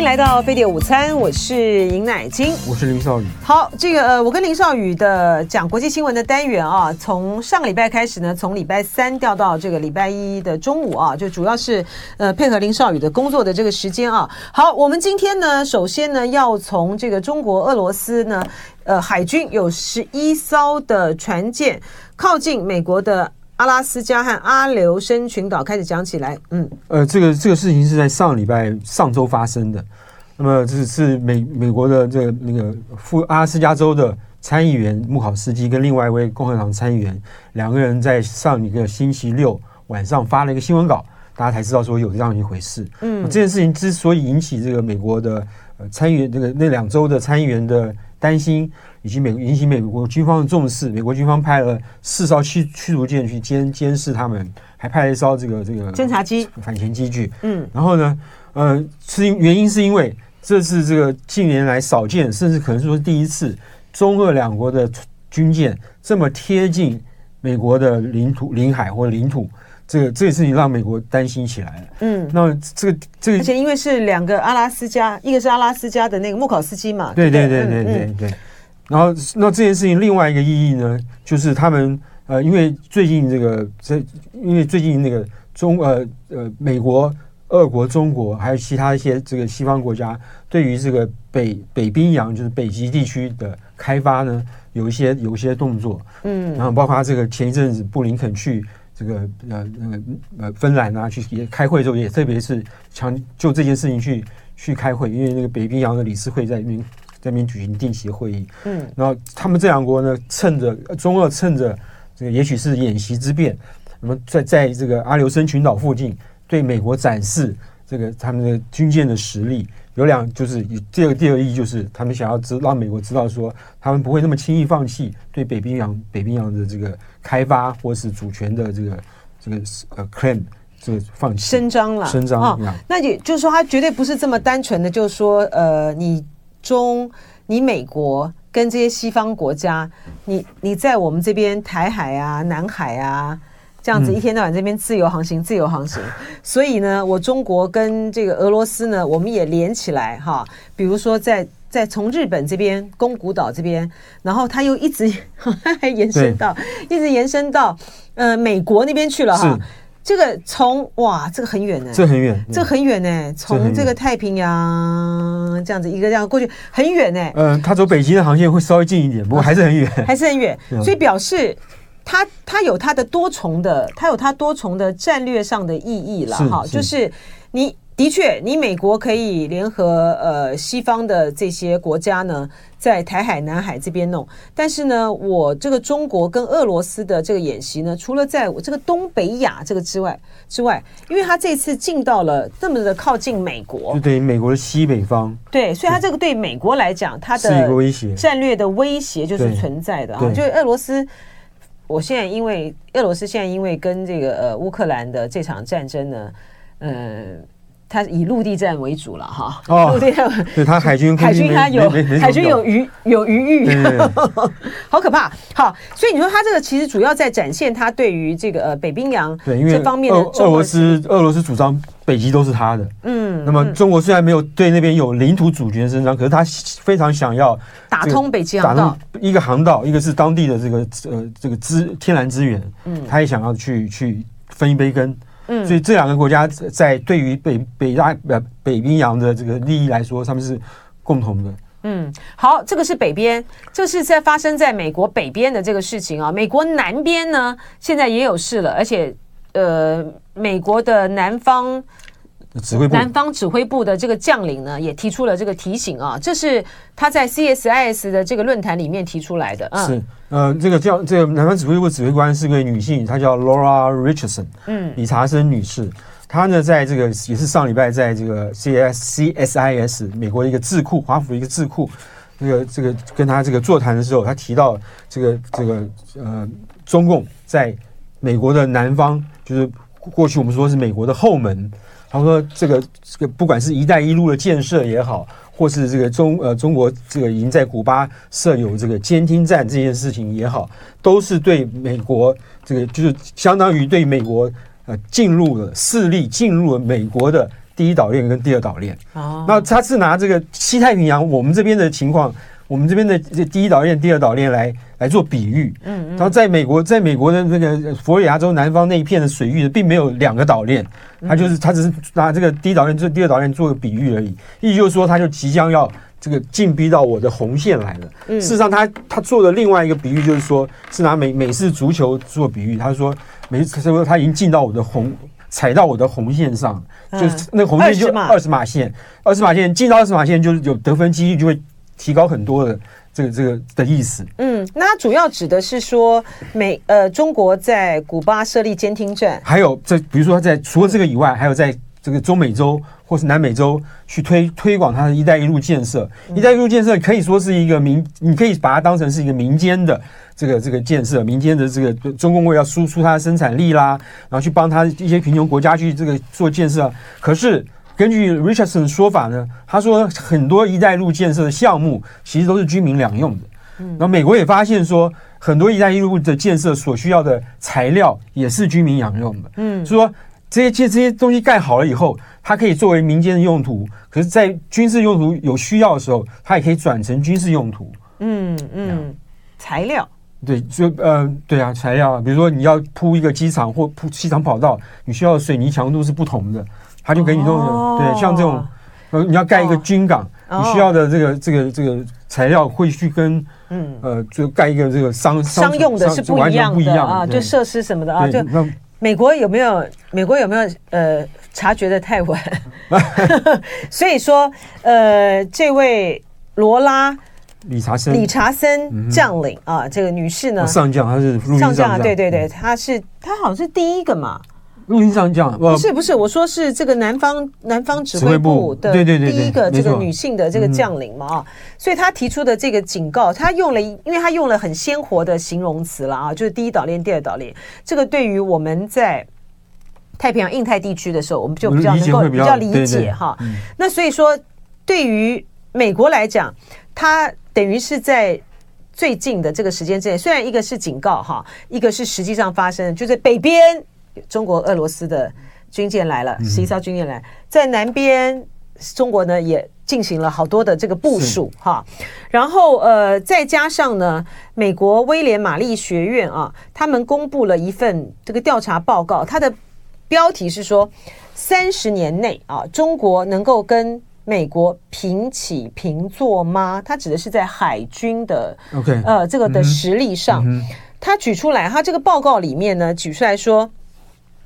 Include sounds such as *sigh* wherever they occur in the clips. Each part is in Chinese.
迎来到飞碟午餐，我是尹乃菁，我是林少宇。好，这个呃，我跟林少宇的讲国际新闻的单元啊，从上个礼拜开始呢，从礼拜三调到这个礼拜一的中午啊，就主要是呃配合林少宇的工作的这个时间啊。好，我们今天呢，首先呢，要从这个中国俄罗斯呢，呃，海军有十一艘的船舰靠近美国的。阿拉斯加和阿留申群岛开始讲起来，嗯，呃，这个这个事情是在上礼拜上周发生的。那么这是美美国的这个那个副阿拉斯加州的参议员穆考斯基跟另外一位共和党参议员两个人在上一个星期六晚上发了一个新闻稿，大家才知道说有这样一回事。嗯，这件事情之所以引起这个美国的呃参议员这个那两周的参议员的担心。以及美引起美国军方的重视，美国军方派了四艘驱驱逐舰去监监视他们，还派了一艘这个这个侦察机反潜机具。嗯，然后呢，呃，是原因是因为这是这个近年来少见，甚至可能说是第一次，中俄两国的军舰这么贴近美国的领土、领海或领土，这个这个事情让美国担心起来了。嗯，那这个这个，而且因为是两个阿拉斯加，一个是阿拉斯加的那个穆考斯基嘛，对对对对对对，对。然后，那这件事情另外一个意义呢，就是他们呃，因为最近这个这，因为最近那个中呃呃美国、俄国、中国还有其他一些这个西方国家，对于这个北北冰洋就是北极地区的开发呢，有一些有一些动作，嗯，然后包括这个前一阵子布林肯去这个呃那个呃芬兰啊去也开会的时候，也特别是强就这件事情去去开会，因为那个北冰洋的理事会在那边。在那边举行定期会议，嗯，然后他们这两国呢，趁着中俄趁着这个也许是演习之便，那么在在这个阿留申群岛附近对美国展示这个他们的军舰的实力，有两就是第二个第二个意义就是他们想要知让美国知道说他们不会那么轻易放弃对北冰洋北冰洋的这个开发或是主权的这个这个呃 claim 这个放弃。伸张了。伸张，哦，那也就是说他绝对不是这么单纯的，就是说呃你。中，你美国跟这些西方国家，你你在我们这边台海啊、南海啊，这样子一天到晚这边自由航行、自由航行。所以呢，我中国跟这个俄罗斯呢，我们也连起来哈。比如说在，在在从日本这边宫古岛这边，然后他又一直 *laughs* 还延伸到，一直延伸到呃美国那边去了哈。这个从哇，这个很远呢，这很远，这很远呢，从这个太平洋这样子一个这样过去很远呢。嗯，它走北京的航线会稍微近一点，不过还是很远，还是很远。*laughs* 所以表示它它有它的多重的，它有它多重的战略上的意义了哈。就是你的确，你美国可以联合呃西方的这些国家呢。在台海、南海这边弄，但是呢，我这个中国跟俄罗斯的这个演习呢，除了在我这个东北亚这个之外之外，因为他这次进到了这么的靠近美国，就等于美国的西北方，对，所以他这个对美国来讲，它的战略的威胁就是存在的啊。就俄罗斯，我现在因为俄罗斯现在因为跟这个呃乌克兰的这场战争呢，呃。他以陆地战为主了哈，陆地战，对他海军海军他有海军有余有余裕，*laughs* 好可怕。好，所以你说他这个其实主要在展现他对于这个呃北冰洋这方面的俄罗斯俄罗斯主张北极都是他的，嗯，那么中国虽然没有对那边有领土主权伸张，可是他非常想要打通北极航道，一个航道，一个是当地的这个呃这个资天然资源，嗯，他也想要去去分一杯羹。嗯，所以这两个国家在对于北北大呃北冰洋的这个利益来说，他们是共同的。嗯，好，这个是北边，这是在发生在美国北边的这个事情啊。美国南边呢，现在也有事了，而且呃，美国的南方。指挥部南方指挥部的这个将领呢，也提出了这个提醒啊，这是他在 CSIS 的这个论坛里面提出来的。嗯、是，呃，这个叫这个南方指挥部指挥官是个女性，她叫 Laura Richardson，嗯，理查森女士。她呢，在这个也是上礼拜在这个 CS CSIS 美国的一个智库，华府的一个智库，这个这个跟她这个座谈的时候，她提到这个这个呃，中共在美国的南方，就是过去我们说是美国的后门。他说：“这个这个，不管是一带一路的建设也好，或是这个中呃中国这个已经在古巴设有这个监听站这件事情也好，都是对美国这个就是相当于对美国呃进入了势力进入了美国的第一岛链跟第二岛链。哦，那他是拿这个西太平洋我们这边的情况，我们这边的这第一岛链、第二岛链来来做比喻。嗯，然后在美国，在美国的那个佛罗里达州南方那一片的水域，并没有两个岛链，他就是他只是拿这个第一岛链、这第二岛链做个比喻而已。意思就是说，他就即将要这个进逼到我的红线来了。嗯，事实上他，他他做的另外一个比喻就是说，是拿美美式足球做比喻。他说，美式他说他已经进到我的红。踩到我的红线上，就是那个红线就二十码线，二十码线进到二十码线，就是有得分几率就会提高很多的，这个这个的意思。嗯，那主要指的是说美呃中国在古巴设立监听站，还有这比如说在除了这个以外，还有在这个中美洲或是南美洲去推推广它的一带一路建设。一带一路建设可以说是一个民，你可以把它当成是一个民间的。这个这个建设，民间的这个中共为要输出它的生产力啦，然后去帮他一些贫穷国家去这个做建设。可是根据 Richardson 的说法呢，他说很多“一带一路”建设的项目其实都是军民两用的。嗯，那美国也发现说，很多“一带一路”的建设所需要的材料也是军民两用的。嗯，所以说这些这些东西盖好了以后，它可以作为民间的用途，可是，在军事用途有需要的时候，它也可以转成军事用途。嗯嗯，材料。对，就呃，对啊，材料啊，比如说你要铺一个机场或铺机场跑道，你需要水泥强度是不同的，他就给你弄对，像这种，呃，你要盖一个军港，哦、你需要的这个这个这个材料会去跟，嗯，呃，就盖一个这个商商用的是不一样的，不一样的啊，就设施什么的啊，就美国有没有美国有没有呃察觉的太晚？*laughs* 所以说，呃，这位罗拉。理查森，理查森将领啊，这个女士呢？上将，她是上将，对对对，她是她好像是第一个嘛，陆军上将。不是不是，我说是这个南方南方指挥部的第一个这个女性的这个将领嘛啊，所以她提出的这个警告，她用了，因为她用了很鲜活的形容词了啊，就是第一岛链、第二岛链，这个对于我们在太平洋、印太地区的时候，我们就比较能够比较理解哈。那所以说，对于美国来讲，它等于是在最近的这个时间之内，虽然一个是警告哈，一个是实际上发生，就是北边中国、俄罗斯的军舰来了，十一艘军舰来，在南边中国呢也进行了好多的这个部署哈，然后呃再加上呢，美国威廉玛丽学院啊，他们公布了一份这个调查报告，它的标题是说三十年内啊，中国能够跟美国平起平坐吗？它指的是在海军的 OK 呃这个的实力上，他举出来，他这个报告里面呢举出来说，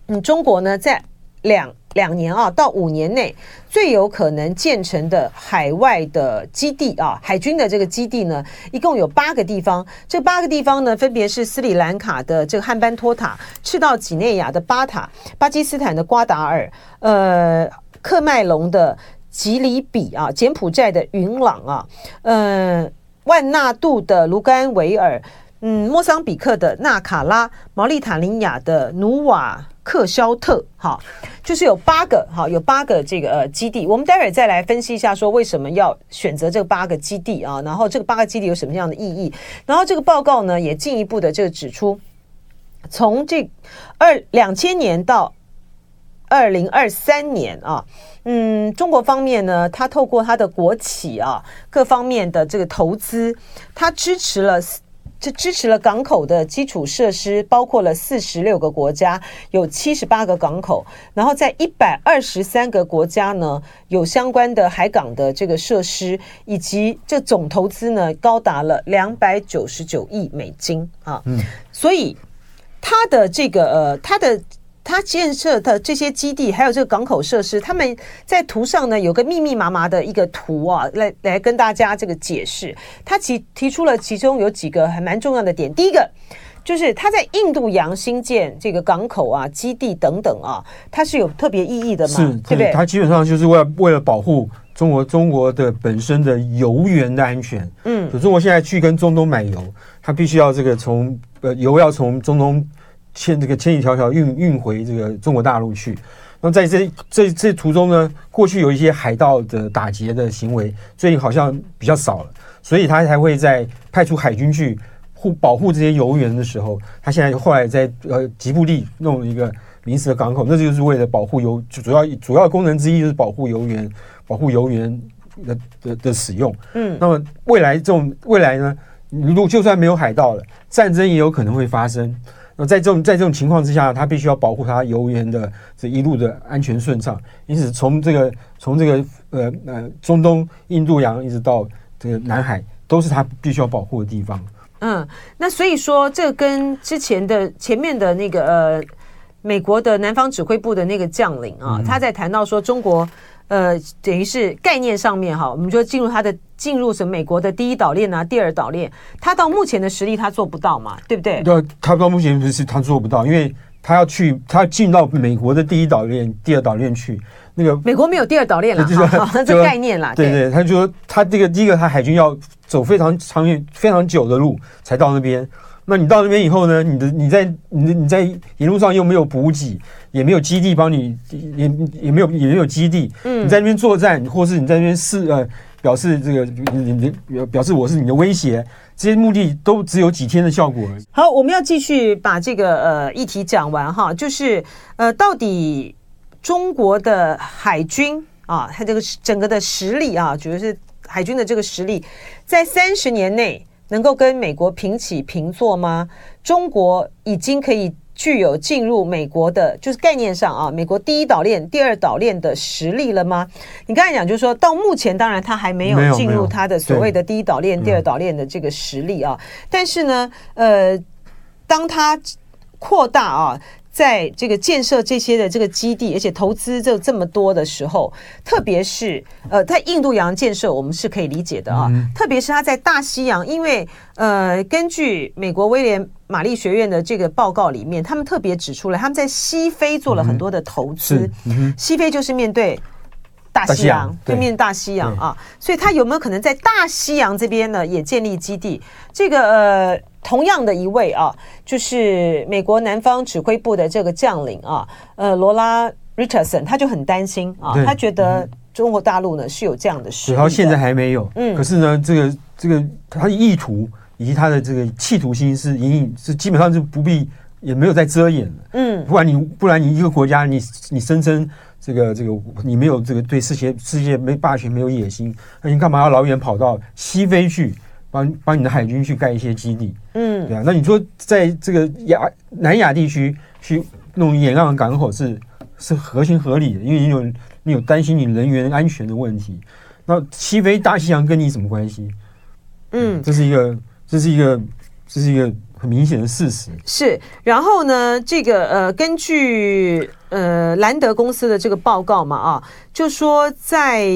嗯，中国呢在两两年啊到五年内最有可能建成的海外的基地啊，海军的这个基地呢，一共有八个地方，这八个地方呢分别是斯里兰卡的这个汉班托塔、赤道几内亚的巴塔、巴基斯坦的瓜达尔、呃喀麦隆的。吉里比啊，柬埔寨的云朗啊，嗯，万纳杜的卢甘维尔，嗯，莫桑比克的纳卡拉，毛利塔尼亚的努瓦克肖特，哈，就是有八个哈，有八个这个呃基地。我们待会儿再来分析一下，说为什么要选择这八个基地啊？然后这个八个基地有什么样的意义？然后这个报告呢，也进一步的这个指出，从这二两千年到二零二三年啊。嗯，中国方面呢，他透过他的国企啊，各方面的这个投资，他支持了，就支持了港口的基础设施，包括了四十六个国家，有七十八个港口，然后在一百二十三个国家呢，有相关的海港的这个设施，以及这总投资呢，高达了两百九十九亿美金啊。嗯，所以它的这个呃，它的。他建设的这些基地，还有这个港口设施，他们在图上呢有个密密麻麻的一个图啊，来来跟大家这个解释。他提提出了其中有几个还蛮重要的点。第一个就是他在印度洋新建这个港口啊、基地等等啊，它是有特别意义的嘛？是，对不对？它基本上就是为了为了保护中国中国的本身的油源的安全。嗯，就中国现在去跟中东买油，它必须要这个从呃油要从中东。千这个千里迢迢运运回这个中国大陆去，那在这这这途中呢，过去有一些海盗的打劫的行为，最近好像比较少了，所以他才会在派出海军去护保护这些油源的时候，他现在后来在呃吉布利弄了一个临时的港口，那就是为了保护游，主要主要功能之一就是保护油源，保护油源的的的使用。嗯，那么未来这种未来呢，如果就算没有海盗了，战争也有可能会发生。那在这种在这种情况之下，他必须要保护他油源的这一路的安全顺畅。因此，从这个从这个呃呃中东、印度洋一直到这个南海，都是他必须要保护的地方。嗯，那所以说，这跟之前的前面的那个呃美国的南方指挥部的那个将领啊，他在谈到说中国。呃，等于是概念上面哈，我们就进入他的进入什么美国的第一岛链啊，第二岛链，他到目前的实力他做不到嘛，对不对？对，他到目前为止他做不到，因为他要去，他要进到美国的第一岛链、第二岛链去。那个美国没有第二岛链了，*laughs* 这概念啦。对对，他就说他这个第一个，他海军要走非常长远、非常久的路才到那边。那你到那边以后呢？你的你在你的你在一路上又没有补给，也没有基地帮你，也也没有也没有基地。嗯，你在那边作战，或是你在那边示呃表示这个你你表表示我是你的威胁，这些目的都只有几天的效果而已。好，我们要继续把这个呃议题讲完哈，就是呃到底中国的海军啊，它这个整个的实力啊，主要是海军的这个实力，在三十年内。能够跟美国平起平坐吗？中国已经可以具有进入美国的，就是概念上啊，美国第一岛链、第二岛链的实力了吗？你刚才讲，就是说到目前，当然他还没有进入他的所谓的第一岛链、第二岛链的这个实力啊。但是呢，呃，当他扩大啊。在这个建设这些的这个基地，而且投资这这么多的时候，特别是呃，在印度洋建设，我们是可以理解的啊。嗯、特别是他在大西洋，因为呃，根据美国威廉玛丽学院的这个报告里面，他们特别指出了他们在西非做了很多的投资。嗯、西非就是面对大西洋，对面大西洋啊，所以他有没有可能在大西洋这边呢也建立基地？这个呃。同样的一位啊，就是美国南方指挥部的这个将领啊，呃，罗拉 Richardson，他就很担心啊，他觉得中国大陆呢是有这样的事，然后现在还没有，嗯，可是呢，这个这个他的意图以及他的这个企图心是隐隐是基本上是不必也没有在遮掩了，嗯，不然你不然你一个国家你你声称这个这个你没有这个对世界世界没霸权没有野心，那你干嘛要老远跑到西非去？帮帮你的海军去盖一些基地，嗯，对啊，那你说在这个亚南亚地区去弄沿岸港口是是合情合理的，因为你有你有担心你人员安全的问题。那西非大西洋跟你什么关系？嗯，这是一个这是一个这是一个很明显的事实。是，然后呢，这个呃，根据呃兰德公司的这个报告嘛，啊，就说在。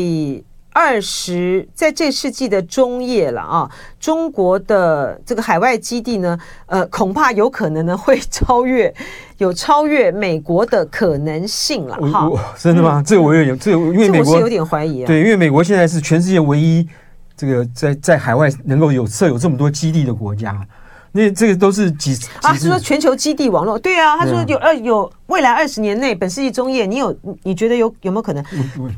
二十在这世纪的中叶了啊，中国的这个海外基地呢，呃，恐怕有可能呢会超越，有超越美国的可能性了哈。真的吗？嗯、这个我有点，这个因为美国是有点怀疑啊。对，因为美国现在是全世界唯一这个在在海外能够有设有这么多基地的国家。那这个都是几啊？是说全球基地网络？对啊，他说有二有未来二十年内，本世纪中叶，你有你觉得有有没有可能？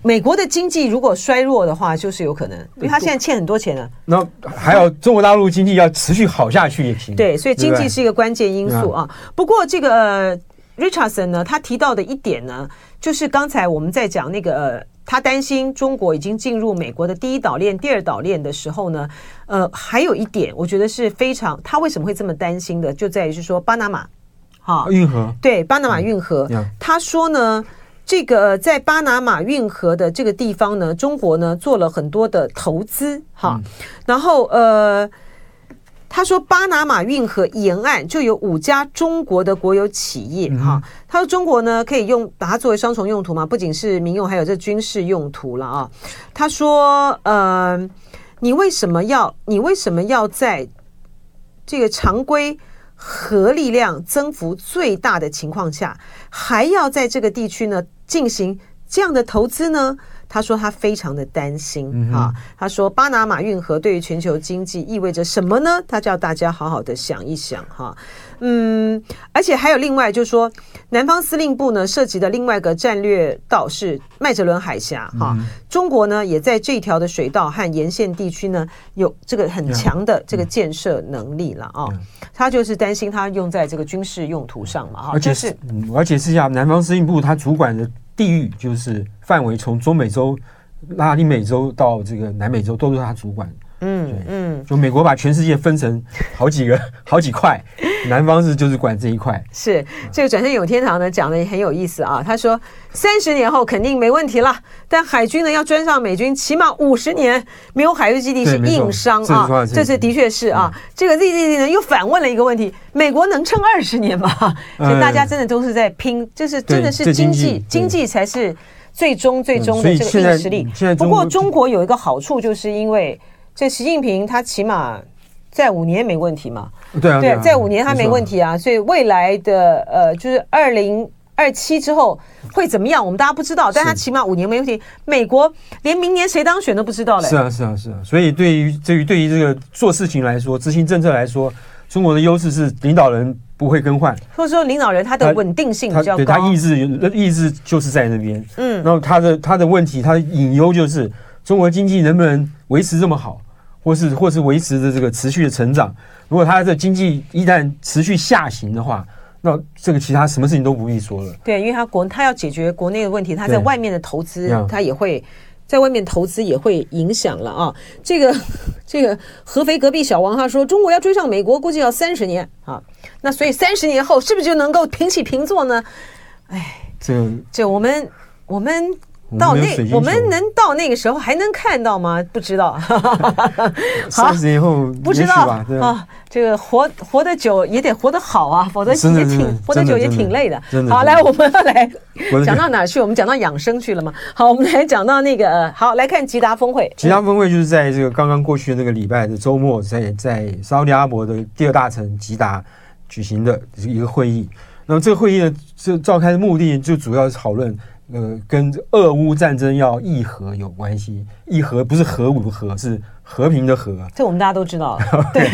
美国的经济如果衰弱的话，就是有可能，因为他现在欠很多钱了。那还有中国大陆经济要持续好下去也行。对，所以经济是一个关键因素啊。不过这个 Richardson 呢，他提到的一点呢，就是刚才我们在讲那个。他担心中国已经进入美国的第一岛链、第二岛链的时候呢，呃，还有一点，我觉得是非常，他为什么会这么担心的，就在于是说巴拿马，哈，运河，对，巴拿马运河，他说呢，这个在巴拿马运河的这个地方呢，中国呢做了很多的投资，哈，然后呃。他说，巴拿马运河沿岸就有五家中国的国有企业哈。他说，中国呢可以用把它作为双重用途嘛，不仅是民用，还有这军事用途了啊。他说，呃，你为什么要你为什么要在这个常规核力量增幅最大的情况下，还要在这个地区呢进行这样的投资呢？他说他非常的担心哈，他说巴拿马运河对于全球经济意味着什么呢？他叫大家好好的想一想哈，嗯，而且还有另外就是说，南方司令部呢涉及的另外一个战略道是麦哲伦海峡哈，嗯、中国呢也在这条的水道和沿线地区呢有这个很强的这个建设能力了啊，他就是担心他用在这个军事用途上嘛哈，而且是嗯，我要解释一下，南方司令部他主管的地域就是范围从中美洲、拉丁美洲到这个南美洲都是他主管。嗯嗯，就美国把全世界分成好几个 *laughs* 好几块，*laughs* 南方是就是管这一块。是这个转身有天堂呢，讲的也很有意思啊。他说三十年后肯定没问题了，但海军呢要追上美军，起码五十年没有海军基地是硬伤啊。这，是的确是啊。嗯、这个 ZZZ 呢又反问了一个问题：美国能撑二十年吗？所以大家真的都是在拼，就是真的是经济经济才是最终最终的这个硬实力。不过中国有一个好处，就是因为。这习近平他起码在五年没问题嘛？对啊，对，在五年他没问题啊，所以未来的呃，就是二零二七之后会怎么样，我们大家不知道，但他起码五年没问题。美国连明年谁当选都不知道嘞。是啊，是啊，是啊。所以对于对于对于这个做事情来说，执行政策来说，中国的优势是领导人不会更换，或者说领导人他的稳定性比较高，对他意志意志就是在那边。嗯，然后他的他的问题，他的隐忧就是中国经济能不能维持这么好。或是或是维持着这个持续的成长，如果它的经济一旦持续下行的话，那这个其他什么事情都不必说了。对，因为它国它要解决国内的问题，它在外面的投资，它也会在外面投资也会影响了啊。这个这个合肥隔壁小王他说，中国要追上美国，估计要三十年啊。那所以三十年后是不是就能够平起平坐呢？哎，这这我们我们。到那，我们能到那个时候还能看到吗？不知道。*laughs* 三十年后不知道啊。这个活活得久也得活得好啊，否则也挺活得久也挺累的。好，来我们要来讲到哪去？我们讲到养生去了吗？好，我们来讲到那个好，来看吉达峰会。吉达峰会就是在这个刚刚过去的那个礼拜的周末，在在沙特阿拉伯的第二大城吉达举行的一个会议。那么这个会议呢，这召开的目的就主要是讨论。呃，跟俄乌战争要议和有关系，议和不是核武的和，是和平的和。这我们大家都知道。*laughs* 对。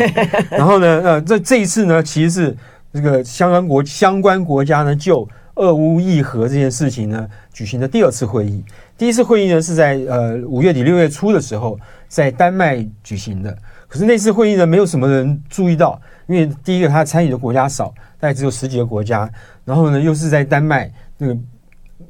然后呢，*laughs* 呃，这这一次呢，其实是这个相关国相关国家呢，就俄乌议和这件事情呢，举行的第二次会议。第一次会议呢，是在呃五月底六月初的时候，在丹麦举行的。可是那次会议呢，没有什么人注意到，因为第一个他参与的国家少，大概只有十几个国家。然后呢，又是在丹麦那个。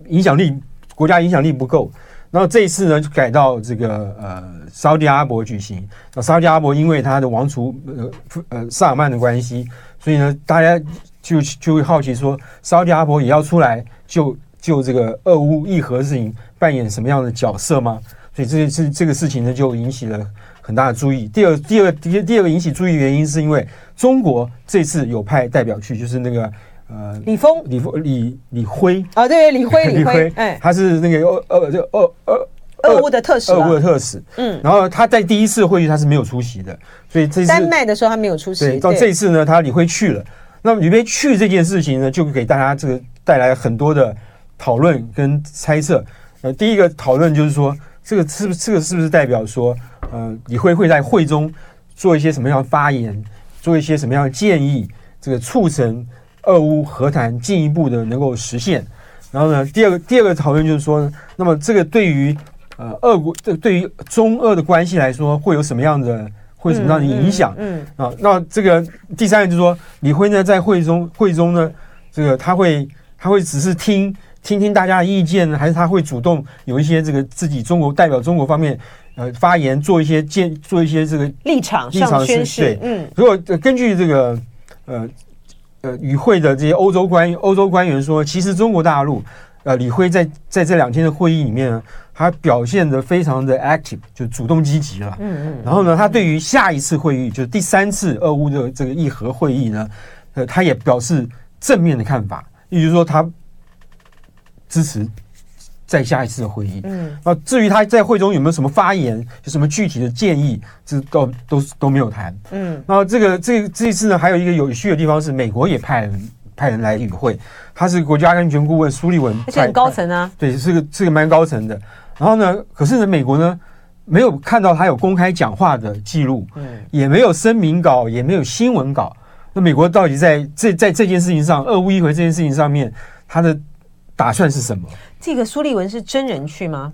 影响力国家影响力不够，然后这一次呢就改到这个呃沙特阿拉伯举行。那沙特阿拉伯因为他的王储呃呃萨尔曼的关系，所以呢大家就就会好奇说，沙特阿拉伯也要出来就就这个俄乌议和事情扮演什么样的角色吗？所以这件事这个事情呢就引起了很大的注意。第二第二第第二个引起注意原因是因为中国这次有派代表去，就是那个。呃，李峰，李峰，李李辉啊，对，李辉，*laughs* 李辉，哎，他是那个俄俄就俄俄俄乌的特使，俄乌的特使，嗯，然后他在第一次会议他是没有出席的，所以这次丹麦的时候他没有出席，对，到这一次呢，他李辉去了，那么李辉去这件事情呢，就给大家这个带来很多的讨论跟猜测。呃，第一个讨论就是说，这个是不是这个是不是代表说，呃，李辉会在会中做一些什么样的发言，做一些什么样的建议，这个促成。俄乌和谈进一步的能够实现，然后呢，第二个第二个讨论就是说，那么这个对于呃俄国这对于中俄的关系来说，会有什么样的会有什么样的影响？嗯，啊，那这个第三个就是说，李辉呢在会中会中呢，这个他会他会只是听听听大家的意见呢，还是他会主动有一些这个自己中国代表中国方面呃发言，做一些建做一些这个立场立场宣示？对，嗯，如果根据这个呃。呃，与会的这些欧洲官欧洲官员说，其实中国大陆，呃，李辉在在这两天的会议里面呢，他表现得非常的 active，就主动积极了。嗯嗯。然后呢，他对于下一次会议，就是第三次俄乌的这个议和会议呢，呃，他也表示正面的看法，也就是说，他支持。在下一次的会议，嗯，那至于他在会中有没有什么发言，有什么具体的建议，这都都都没有谈，嗯，然后这个这这一次呢，还有一个有趣的地方是，美国也派人派人来与会，他是国家安全顾问苏利文，而且很高层啊，对，是个是个蛮高层的。然后呢，可是呢，美国呢没有看到他有公开讲话的记录，嗯，也没有声明稿，也没有新闻稿。那美国到底在这在这件事情上，俄乌一回这件事情上面？他的打算是什么？这个苏利文是真人去吗？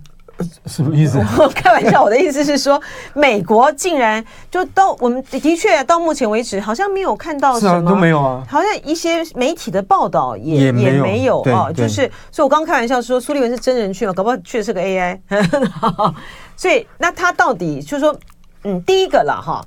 什么意思？*laughs* 我开玩笑，我的意思是说，*laughs* 美国竟然就到我们的确到目前为止好像没有看到什么，都没有啊。好像一些媒体的报道也也没有，也没有啊。就是，所以我刚刚开玩笑说苏利文是真人去嘛，搞不好去的是个 AI。*laughs* 所以那他到底就是说，嗯，第一个了哈，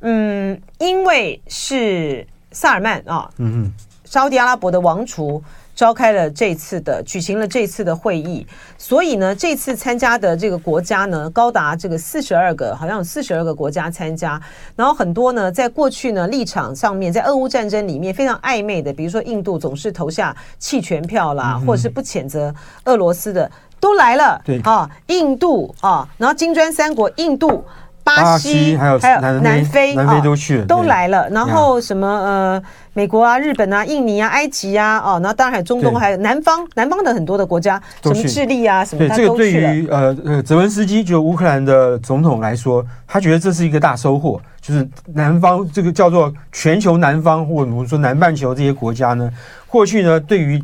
嗯，因为是萨尔曼啊，嗯嗯，沙乌地阿拉伯的王储。召开了这次的举行了这次的会议，所以呢，这次参加的这个国家呢，高达这个四十二个，好像有四十二个国家参加。然后很多呢，在过去呢立场上面，在俄乌战争里面非常暧昧的，比如说印度总是投下弃权票啦，或者是不谴责俄罗斯的，都来了。对啊，印度啊，然后金砖三国，印度。巴西还有还有南非，南非都去了，都来了。然后什么呃，美国啊、日本啊、印尼啊、埃及啊，哦，然后当然还有中东，还有南方南方的很多的国家，什么智利啊什么，对，这个对于呃呃泽文斯基就乌克兰的总统来说，他觉得这是一个大收获，就是南方这个叫做全球南方或者我们说南半球这些国家呢，过去呢对于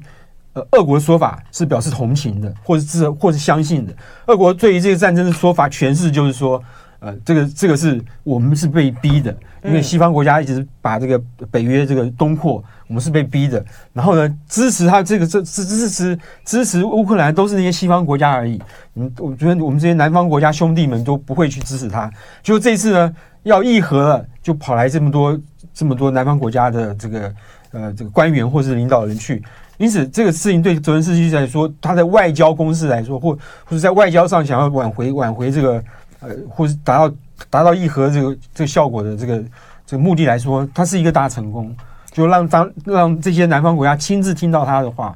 呃俄国的说法是表示同情的，或者是支或是相信的。俄国对于这个战争的说法诠释就是说。呃，这个这个是我们是被逼的，因为西方国家一直把这个北约这个东扩，我们是被逼的。然后呢，支持他这个这支支持支持乌克兰都是那些西方国家而已。嗯，我觉得我们这些南方国家兄弟们都不会去支持他。就这次呢，要议和了，就跑来这么多这么多南方国家的这个呃这个官员或是领导人去。因此，这个事情对泽连斯基来说，他在外交攻势来说，或或者在外交上想要挽回挽回这个。呃，或是达到达到议和这个这个效果的这个这个目的来说，它是一个大成功，就让当让这些南方国家亲自听到他的话。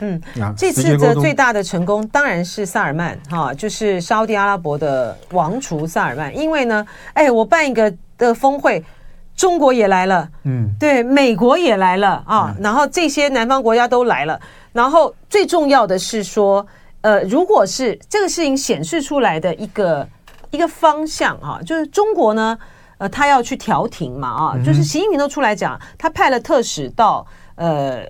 嗯，这次的最大的成功当然是萨尔曼哈，就是沙乌地阿拉伯的王储萨尔曼，因为呢，哎，我办一个的峰会，中国也来了，嗯，对，美国也来了啊，嗯，然后这些南方国家都来了，然后最重要的是说，呃，如果是这个事情显示出来的一个。一个方向啊，就是中国呢，呃，他要去调停嘛啊，就是习近平都出来讲，他派了特使到呃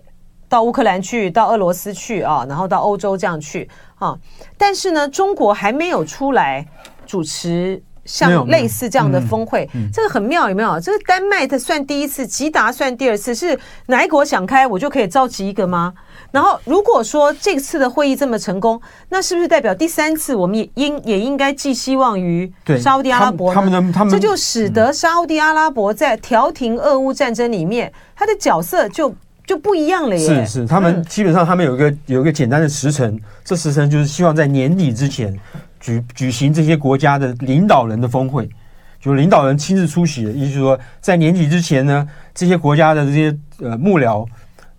到乌克兰去，到俄罗斯去啊，然后到欧洲这样去啊，但是呢，中国还没有出来主持像类似这样的峰会，这个很妙有没有？这个丹麦的算第一次，吉达算第二次，是哪一国想开我就可以召集一个吗？然后，如果说这次的会议这么成功，那是不是代表第三次我们也应也应该寄希望于沙乌地阿拉伯？他们的他们，这就使得沙乌地阿拉伯在调停俄乌战争里面，他的角色就就不一样了耶。是是，他们基本上他们有一个有一个简单的时程，这时程就是希望在年底之前举举行这些国家的领导人的峰会，就领导人亲自出席的，意思就是说在年底之前呢，这些国家的这些呃幕僚。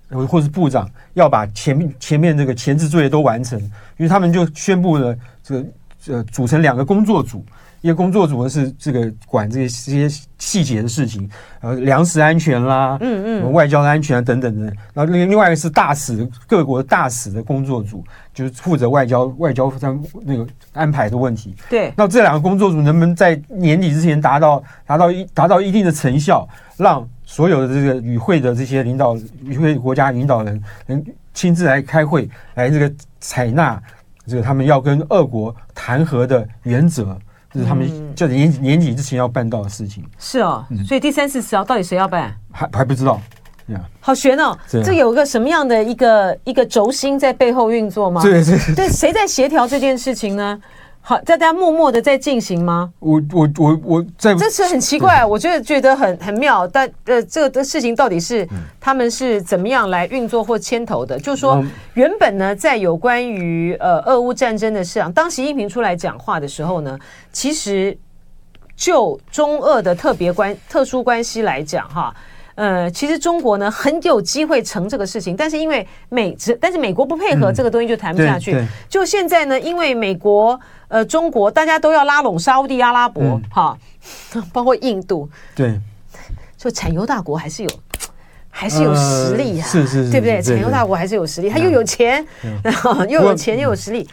或是部长要把前面前面这个前置作业都完成，因为他们就宣布了这个呃组成两个工作组，一个工作组呢是这个管这些这些细节的事情，呃粮食安全啦，嗯嗯，外交的安全啊等等等，然后另另外一个是大使各国大使的工作组，就是负责外交外交上那个安排的问题。对，那这两个工作组能不能在年底之前达到达到一达到一定的成效，让所有的这个与会的这些领导，与会国家领导人能亲自来开会，来这个采纳这个他们要跟俄国谈和的原则，这是他们就年年底之前要办到的事情。是哦，所以第三次是要到底谁要办？还还不知道，呀，好悬哦！这有个什么样的一个一个轴心在背后运作吗？对对对，谁在协调这件事情呢？好，在大家默默的在进行吗？我我我我在，这是很奇怪，我觉得觉得很很妙。但呃，这个的事情到底是他们是怎么样来运作或牵头的？就是说，原本呢，在有关于呃俄乌战争的事上，当习近平出来讲话的时候呢，其实就中俄的特别关特殊关系来讲，哈。呃，其实中国呢很有机会成这个事情，但是因为美，但是美国不配合，这个东西就谈不下去。嗯、就现在呢，因为美国、呃，中国大家都要拉拢沙乌地阿拉伯，嗯、哈，*laughs* 包括印度，对，就产油大国还是有，还是有实力啊，呃、是是是，对不对？产油大国还是有实力，他又有钱，*laughs* 然后又有钱又有实力，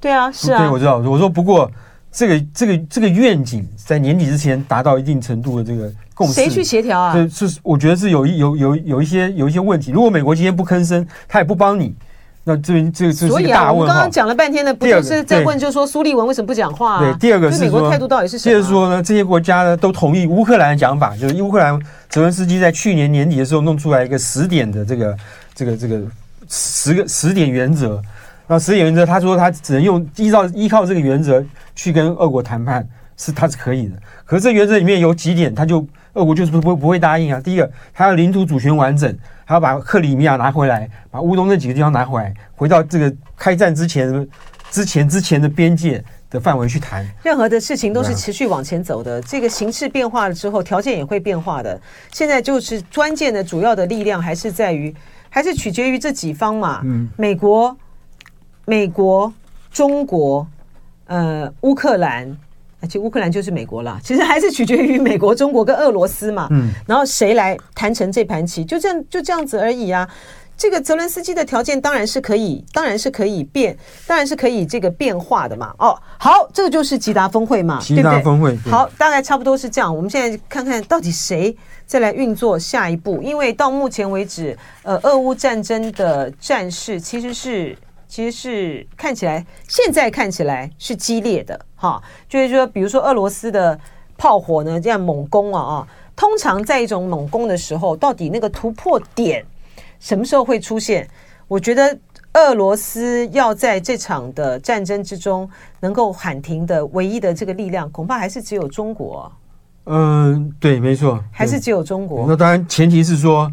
对啊，是啊，对，我知道，我说不过这个这个这个愿景在年底之前达到一定程度的这个。共识，谁去协调啊？这是我觉得是有一有有有一些有一些问题。如果美国今天不吭声，他也不帮你。那这边这个这是一个大问号。我刚刚讲了半天的，不就是在问，就是说苏利文为什么不讲话？对，第二个是美国态度到底是什么？接着说呢，这些国家呢都同意乌克兰的讲法，就是乌克兰泽文斯基在去年年底的时候弄出来一个十点的这个这个这个十个十点原则。那十点原则，他说他只能用依照依靠这个原则去跟俄国谈判，是他是可以的。可是这原则里面有几点，他就俄国就是不不不会答应啊。第一个，他要领土主权完整。还要把克里米亚拿回来，把乌东那几个地方拿回来，回到这个开战之前、之前之前的边界的范围去谈。任何的事情都是持续往前走的，这个形势变化了之后，条件也会变化的。现在就是关键的主要的力量还是在于，还是取决于这几方嘛。嗯，美国、美国、中国、呃，乌克兰。其实乌克兰就是美国了，其实还是取决于美国、中国跟俄罗斯嘛。嗯，然后谁来谈成这盘棋，就这样就这样子而已啊。这个泽伦斯基的条件当然是可以，当然是可以变，当然是可以这个变化的嘛。哦，好，这个就是吉达峰会嘛，吉达峰会，对不对？好，大概差不多是这样。我们现在看看到底谁再来运作下一步，因为到目前为止，呃，俄乌战争的战事其实是。其实是看起来，现在看起来是激烈的，哈，就是说，比如说俄罗斯的炮火呢，这样猛攻啊啊，通常在一种猛攻的时候，到底那个突破点什么时候会出现？我觉得俄罗斯要在这场的战争之中能够喊停的唯一的这个力量，恐怕还是只有中国。嗯，对，没错，还是只有中国。那当然，前提是说。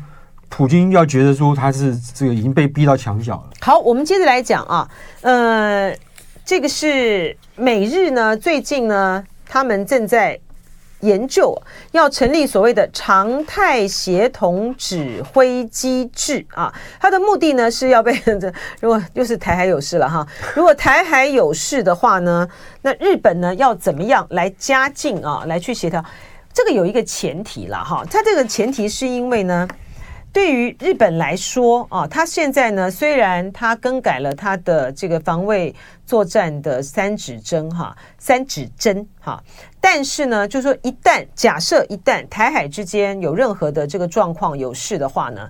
普京要觉得说他是这个已经被逼到墙角了。好，我们接着来讲啊，呃，这个是美日呢，最近呢，他们正在研究要成立所谓的常态协同指挥机制啊，它的目的呢是要被 *laughs* 如果又是台海有事了哈，如果台海有事的话呢，那日本呢要怎么样来加进啊，来去协调？这个有一个前提了哈，它这个前提是因为呢。对于日本来说啊，他现在呢，虽然他更改了他的这个防卫作战的三指针哈，三指针哈，但是呢，就是说一旦假设一旦台海之间有任何的这个状况有事的话呢，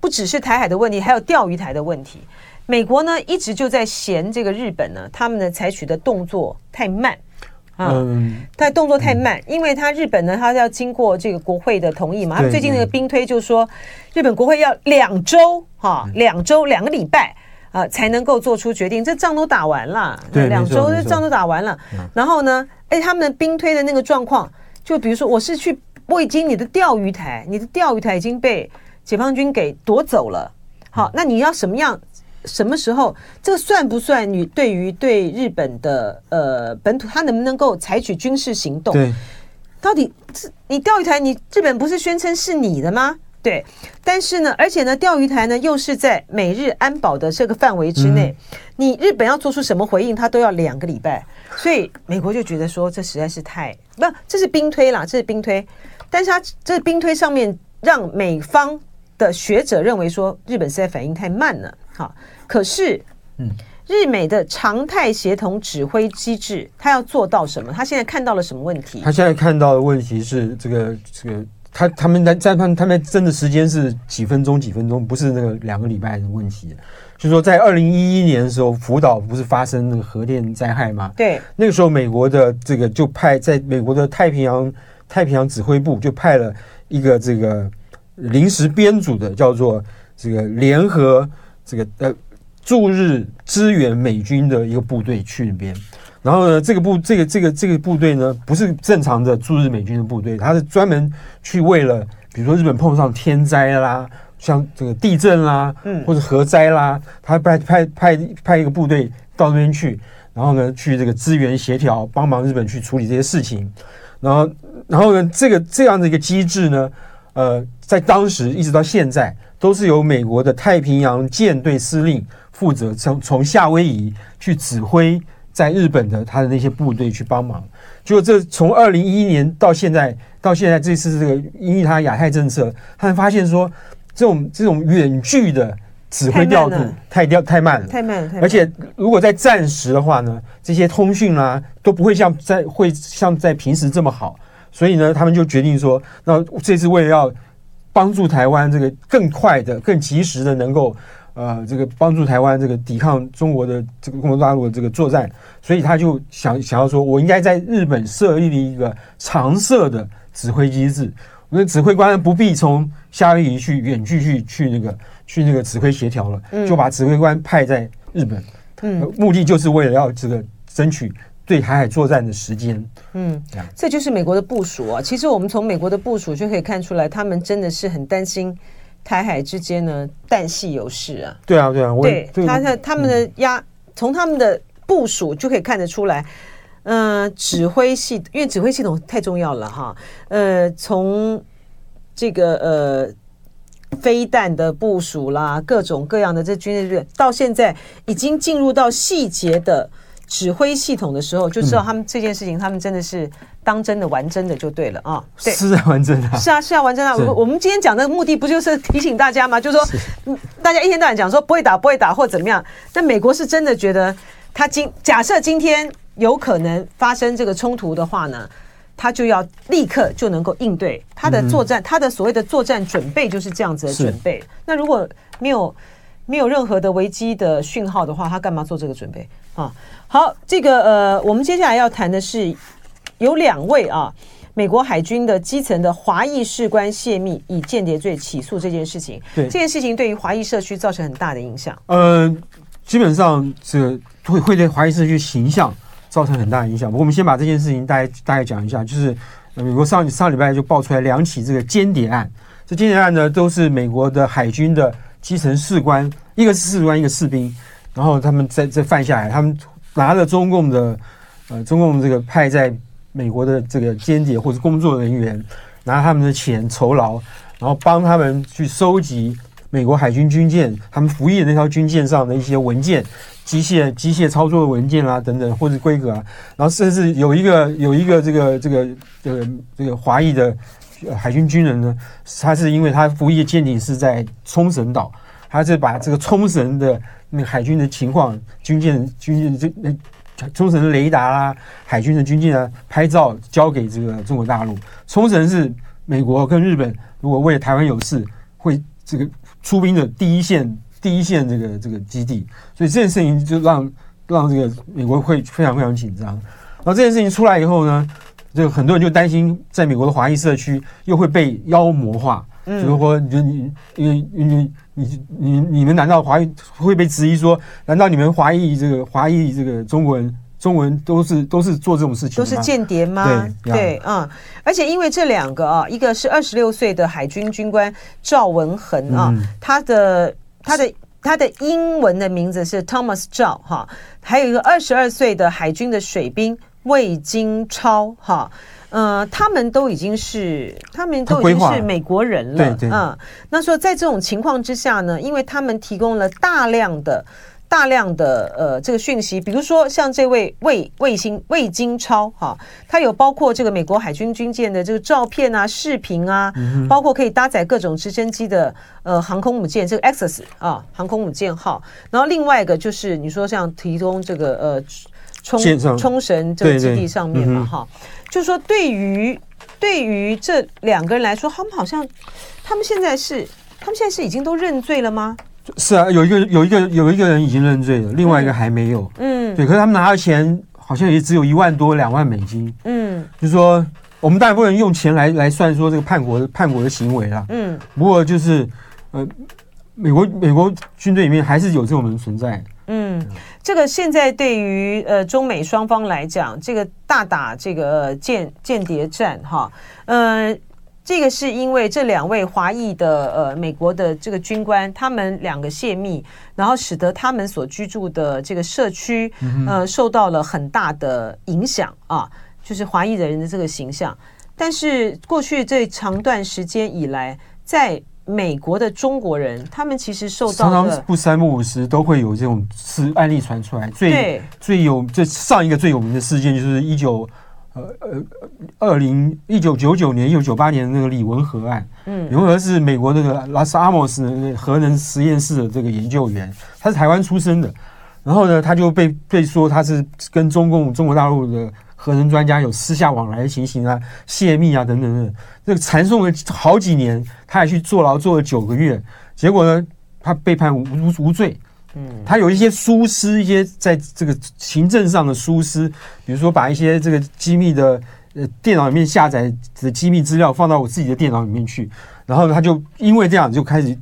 不只是台海的问题，还有钓鱼台的问题。美国呢一直就在嫌这个日本呢，他们呢采取的动作太慢。嗯，但动作太慢，因为他日本呢，他要经过这个国会的同意嘛。他最近那个兵推就是说，日本国会要两周哈，两周两个礼拜啊，才能够做出决定。这仗都打完了，对，两周这仗都打完了。然后呢，哎，他们的兵推的那个状况，就比如说，我是去，我已经你的钓鱼台，你的钓鱼台已经被解放军给夺走了。好，那你要什么样？什么时候这个算不算？你对于对日本的呃本土，他能不能够采取军事行动？对，到底是你钓鱼台，你日本不是宣称是你的吗？对，但是呢，而且呢，钓鱼台呢又是在美日安保的这个范围之内，嗯、你日本要做出什么回应，他都要两个礼拜，所以美国就觉得说这实在是太不，这是兵推啦，这是兵推，但是他这是兵推上面让美方的学者认为说日本实在反应太慢了，好。可是，嗯，日美的常态协同指挥机制，他要做到什么？他现在看到了什么问题？他现在看到的问题是，这个这个，他他们在在判他们争的时间是几分钟几分钟，不是那个两个礼拜的问题。就是说，在二零一一年的时候，福岛不是发生那个核电灾害吗？对，那个时候美国的这个就派在美国的太平洋太平洋指挥部就派了一个这个临时编组的叫做这个联合这个呃。驻日支援美军的一个部队去那边，然后呢，这个部这个这个这个部队呢，不是正常的驻日美军的部队，他是专门去为了，比如说日本碰上天灾啦，像这个地震啦，嗯，或者核灾啦，他派派派派一个部队到那边去，然后呢，去这个支援协调，帮忙日本去处理这些事情，然后然后呢，这个这样的一个机制呢，呃，在当时一直到现在，都是由美国的太平洋舰队司令。负责从从夏威夷去指挥在日本的他的那些部队去帮忙，结果这从二零一一年到现在，到现在这次这个因为他亚太政策，他们发现说这种这种远距的指挥调度太掉太慢了，太慢了，而且如果在战时的话呢，这些通讯啊都不会像在会像在平时这么好。所以呢，他们就决定说，那这次为了要帮助台湾这个更快的、更及时的能够呃这个帮助台湾这个抵抗中国的这个中国大陆的这个作战，所以他就想想要说，我应该在日本设立了一个常设的指挥机制，我们指挥官不必从夏威夷去远距去去那个去那个指挥协调了，就把指挥官派在日本。嗯，目的就是为了要这个争取对台海作战的时间。嗯，这就是美国的部署啊。其实我们从美国的部署就可以看出来，他们真的是很担心台海之间呢旦夕有事啊。对啊，对啊，对，他他他们的压，从他们的部署就可以看得出来。嗯、呃，指挥系，因为指挥系统太重要了哈。呃，从这个呃。飞弹的部署啦，各种各样的这军队，到现在已经进入到细节的指挥系统的时候，就知道他们这件事情，他们真的是当真的玩真的就对了啊！对，是在玩真的，是啊，是啊，玩真的。我我们今天讲的目的不就是提醒大家吗？就是说，大家一天到晚讲说不会打，不会打或怎么样，但美国是真的觉得他今假设今天有可能发生这个冲突的话呢？他就要立刻就能够应对他的作战，他的所谓的作战准备就是这样子的准备。那如果没有没有任何的危机的讯号的话，他干嘛做这个准备啊？好，这个呃，我们接下来要谈的是有两位啊，美国海军的基层的华裔士官泄密，以间谍罪起诉这件事情。对这件事情，对于华裔社区造成很大的影响。呃，基本上这会会对华裔社区形象。造成很大的影响。不过我们先把这件事情大概大概讲一下，就是美国上上礼拜就爆出来两起这个间谍案。这间谍案呢，都是美国的海军的基层士官，一个是士官，一个士兵，然后他们在这犯下来，他们拿了中共的呃中共这个派在美国的这个间谍或者工作人员，拿他们的钱酬劳，然后帮他们去收集美国海军军舰他们服役的那条军舰上的一些文件。机械机械操作的文件啊，等等，或者规格啊，然后甚至有一个有一个这个这个这个这个华裔的海军军人呢，他是因为他服役的舰艇是在冲绳岛，他是把这个冲绳的那海军的情况，军舰军舰这那冲绳的雷达啊，海军的军舰啊，拍照交给这个中国大陆。冲绳是美国跟日本如果为了台湾有事会这个出兵的第一线。第一线这个这个基地，所以这件事情就让让这个美国会非常非常紧张。然后这件事情出来以后呢，就很多人就担心，在美国的华裔社区又会被妖魔化，嗯、就是说，你你因为你你你你你们难道华裔会被质疑说，难道你们华裔这个华裔这个中国人中文都是都是做这种事情，都是间谍吗？对对啊、嗯，而且因为这两个啊，一个是二十六岁的海军军官赵文恒啊，嗯、他的。他的他的英文的名字是 Thomas 赵哈，还有一个二十二岁的海军的水兵魏金超哈，呃，他们都已经是他们都已经是美国人了，对对，嗯，那说在这种情况之下呢，因为他们提供了大量的。大量的呃这个讯息，比如说像这位卫卫星魏金超哈，他有包括这个美国海军军舰的这个照片啊、视频啊，嗯、包括可以搭载各种直升机的呃航空母舰，这个 Axis 啊航空母舰号。然后另外一个就是你说像提供这个呃冲冲绳这个基地上面嘛哈，就是说对于对于这两个人来说，他们好像他们现在是他们现在是已经都认罪了吗？是啊，有一个有一个有一个人已经认罪了，另外一个还没有。嗯，对，可是他们拿的钱好像也只有一万多两万美金。嗯，就是说我们当然不能用钱来来算说这个叛国的叛国的行为啦。嗯，不过就是呃，美国美国军队里面还是有这种人存在。嗯，这个现在对于呃中美双方来讲，这个大打这个间间谍战哈，呃。这个是因为这两位华裔的呃美国的这个军官，他们两个泄密，然后使得他们所居住的这个社区呃受到了很大的影响啊，就是华裔人的这个形象。但是过去这长段时间以来，在美国的中国人，他们其实受到常常不三不五时都会有这种事案例传出来。最最有这上一个最有名的事件就是一九。呃呃，二零一九九九年、一九九八年的那个李文和案，嗯，李文和是美国那个拉斯阿莫斯那个核能实验室的这个研究员，他是台湾出生的，然后呢，他就被被说他是跟中共中国大陆的核能专家有私下往来的情形啊，泄密啊等等等，这个缠讼了好几年，他也去坐牢坐了九个月，结果呢，他被判无无无罪。嗯，他有一些疏失，一些在这个行政上的疏失，比如说把一些这个机密的呃电脑里面下载的机密资料放到我自己的电脑里面去，然后他就因为这样就开始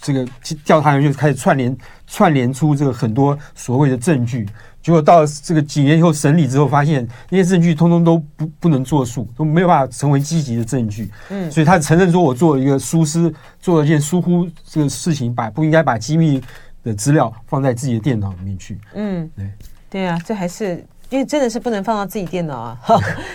这个调查人就开始串联串联出这个很多所谓的证据，结果到了这个几年以后审理之后，发现那些证据通通都不不能作数，都没有办法成为积极的证据。嗯，所以他承认说我做了一个疏失，做了一件疏忽这个事情，把不应该把机密。的资料放在自己的电脑里面去，嗯，对，对啊，这还是因为真的是不能放到自己电脑啊，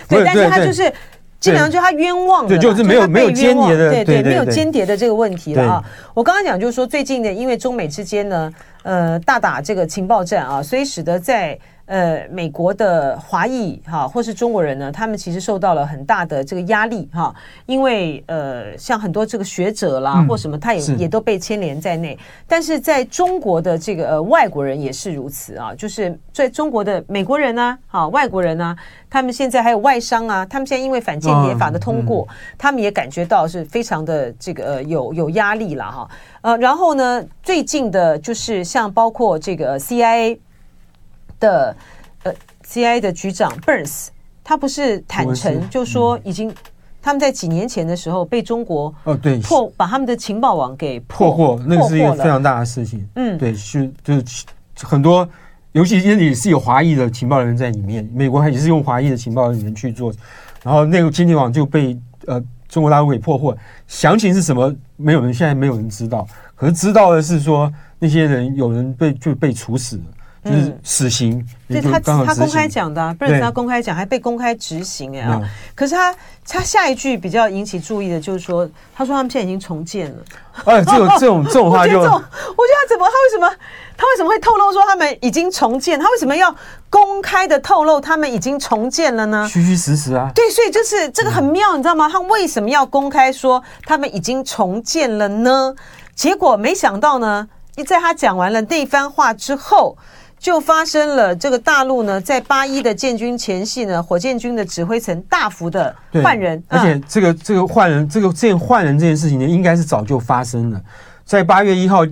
对，但是他就是基本上就他冤枉的，就是没有没有间谍的，对对，没有间谍的这个问题了啊。我刚刚讲就是说，最近呢因为中美之间呢，呃，大打这个情报战啊，所以使得在。呃，美国的华裔哈，或是中国人呢，他们其实受到了很大的这个压力哈，因为呃，像很多这个学者啦，或什么，他也也都被牵连在内。但是在中国的这个呃外国人也是如此啊，就是在中国的美国人呢，啊，外国人呢，他们现在还有外商啊，他们现在因为反间谍法的通过，他们也感觉到是非常的这个呃有有压力了哈。呃，然后呢，最近的就是像包括这个 CIA。的呃，CIA 的局长 Burns，他不是坦诚，就说已经他们在几年前的时候被中国哦对破把他们的情报网给破获，那个是一个非常大的事情。嗯，对，是就是很多，尤其那里是有华裔的情报人员在里面，美国还也是用华裔的情报人员去做，然后那个经济网就被呃中国大陆给破获，详情是什么？没有人现在没有人知道，可是知道的是说那些人有人被就被处死了。就是死刑，对他他公开讲的，不然他公开讲，还被公开执行哎啊！可是他他下一句比较引起注意的，就是说，他说他们现在已经重建了。哎，这种这种这种 *laughs* 话就，我觉得他怎么他为什么他为什么会透露说他们已经重建？他为什么要公开的透露他们已经重建了呢？虚虚实实啊！对，所以就是这个很妙，你知道吗？他为什么要公开说他们已经重建了呢？结果没想到呢，一在他讲完了那番话之后。就发生了这个大陆呢，在八一的建军前夕呢，火箭军的指挥层大幅的换人，而且这个这个换人，这个这件换人这件事情呢，应该是早就发生了，在八月一号，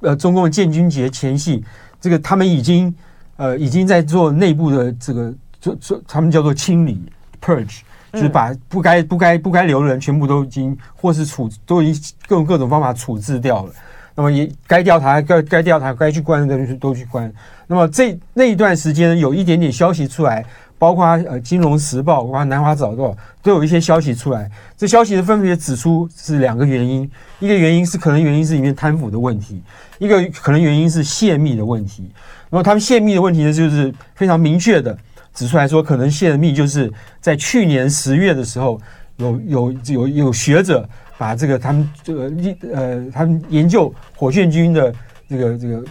呃，中共的建军节前夕，这个他们已经呃已经在做内部的这个做做，他们叫做清理 purge，就是把不该不该不该留的人全部都已经或是处都已经各种各种方法处置掉了。那么也该调查该该调查该去关的东西都去关。那么这那一段时间有一点点消息出来，包括呃《金融时报》包括《南华早报》都有一些消息出来。这消息的分别指出是两个原因，一个原因是可能原因是里面贪腐的问题，一个可能原因是泄密的问题。那么他们泄密的问题呢，就是非常明确的指出来说，可能泄密就是在去年十月的时候，有有有有学者。把这个他们这个呃，他们研究火箭军的这个这个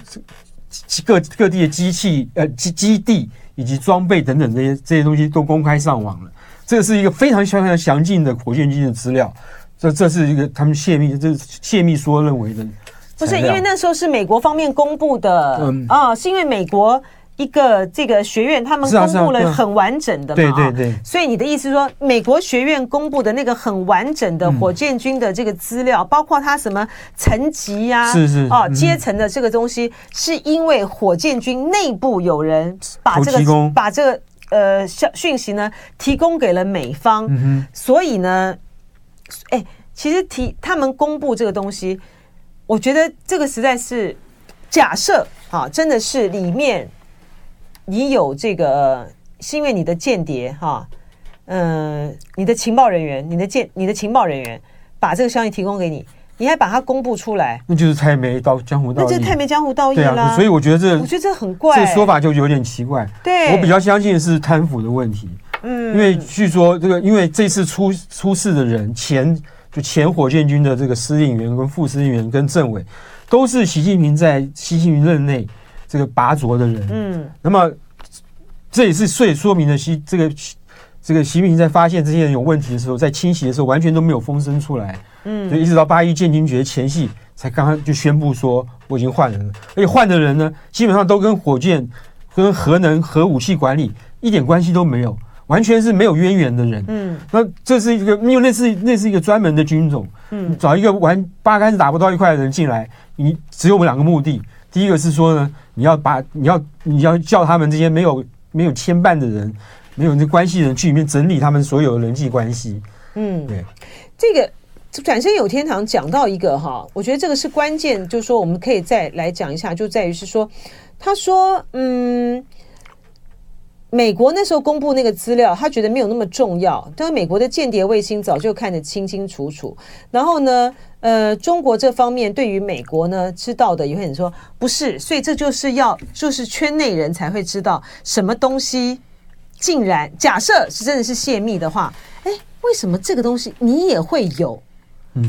各各地的机器呃基基地以及装备等等这些这些东西都公开上网了。这是一个非常非常详尽的火箭军的资料。这这是一个他们泄密，这是泄密说认为的。不是因为那时候是美国方面公布的，嗯啊，是因为美国。一个这个学院，他们公布了很完整的嘛，对对对。所以你的意思是说，美国学院公布的那个很完整的火箭军的这个资料，包括它什么层级呀，是是哦阶层的这个东西，是因为火箭军内部有人把这个把这个呃消讯息呢提供给了美方，所以呢，哎，其实提他们公布这个东西，我觉得这个实在是假设啊，真的是里面。你有这个，是因为你的间谍哈，嗯、呃，你的情报人员，你的间，你的情报人员把这个消息提供给你，你还把它公布出来，那就是太没到江湖道义，那就太没江湖道义了。啊、所以我觉得这，我觉得这很怪，这说法就有点奇怪。对，我比较相信是贪腐的问题。嗯，因为据说这个，因为这次出出事的人，前就前火箭军的这个司令员、跟副司令员、跟政委，都是习近平在习近平任内。这个拔擢的人，嗯，那么这也是所以说明了习这个这个习近平在发现这些人有问题的时候，在清洗的时候完全都没有风声出来，嗯，所以一直到八一建军节前夕才刚刚就宣布说我已经换人了，而且换的人呢，基本上都跟火箭跟核能、核武器管理一点关系都没有，完全是没有渊源的人。嗯，那这是一个，因为那是那是一个专门的军种。嗯，找一个完八竿子打不到一块的人进来，你只有两个目的。第一个是说呢，你要把你要你要叫他们这些没有没有牵绊的人，没有那关系的人去里面整理他们所有的人际关系。嗯，对，这个。转身有天堂讲到一个哈，我觉得这个是关键，就是说我们可以再来讲一下，就在于是说，他说，嗯，美国那时候公布那个资料，他觉得没有那么重要，但是美国的间谍卫星早就看得清清楚楚。然后呢，呃，中国这方面对于美国呢知道的也会很说不是，所以这就是要就是圈内人才会知道什么东西，竟然假设是真的是泄密的话，哎，为什么这个东西你也会有？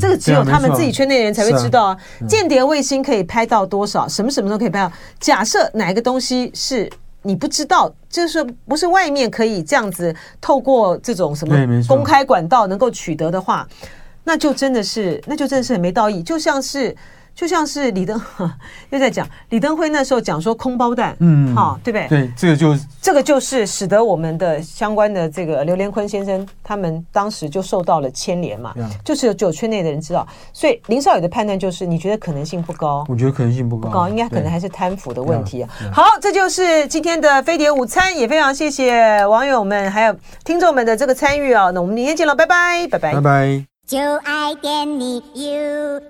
这个只有他们自己圈内人才会知道啊！间谍卫星可以拍到多少？什么什么都可以拍到。假设哪一个东西是你不知道，就是不是外面可以这样子透过这种什么公开管道能够取得的话，那就真的是，那就真的是很没道义，就像是。就像是李登 *laughs* 又在讲李登辉那时候讲说空包弹，嗯，好，对不对？对，这个就这个就是使得我们的相关的这个刘连坤先生他们当时就受到了牵连嘛，就是有只有圈内的人知道，所以林少宇的判断就是你觉得可能性不高？我觉得可能性不高，不高，应该可能还是贪腐的问题啊。好，这就是今天的飞碟午餐，也非常谢谢网友们还有听众们的这个参与啊。那我们明天见了，拜拜，拜拜，拜拜。就爱点你 UFO。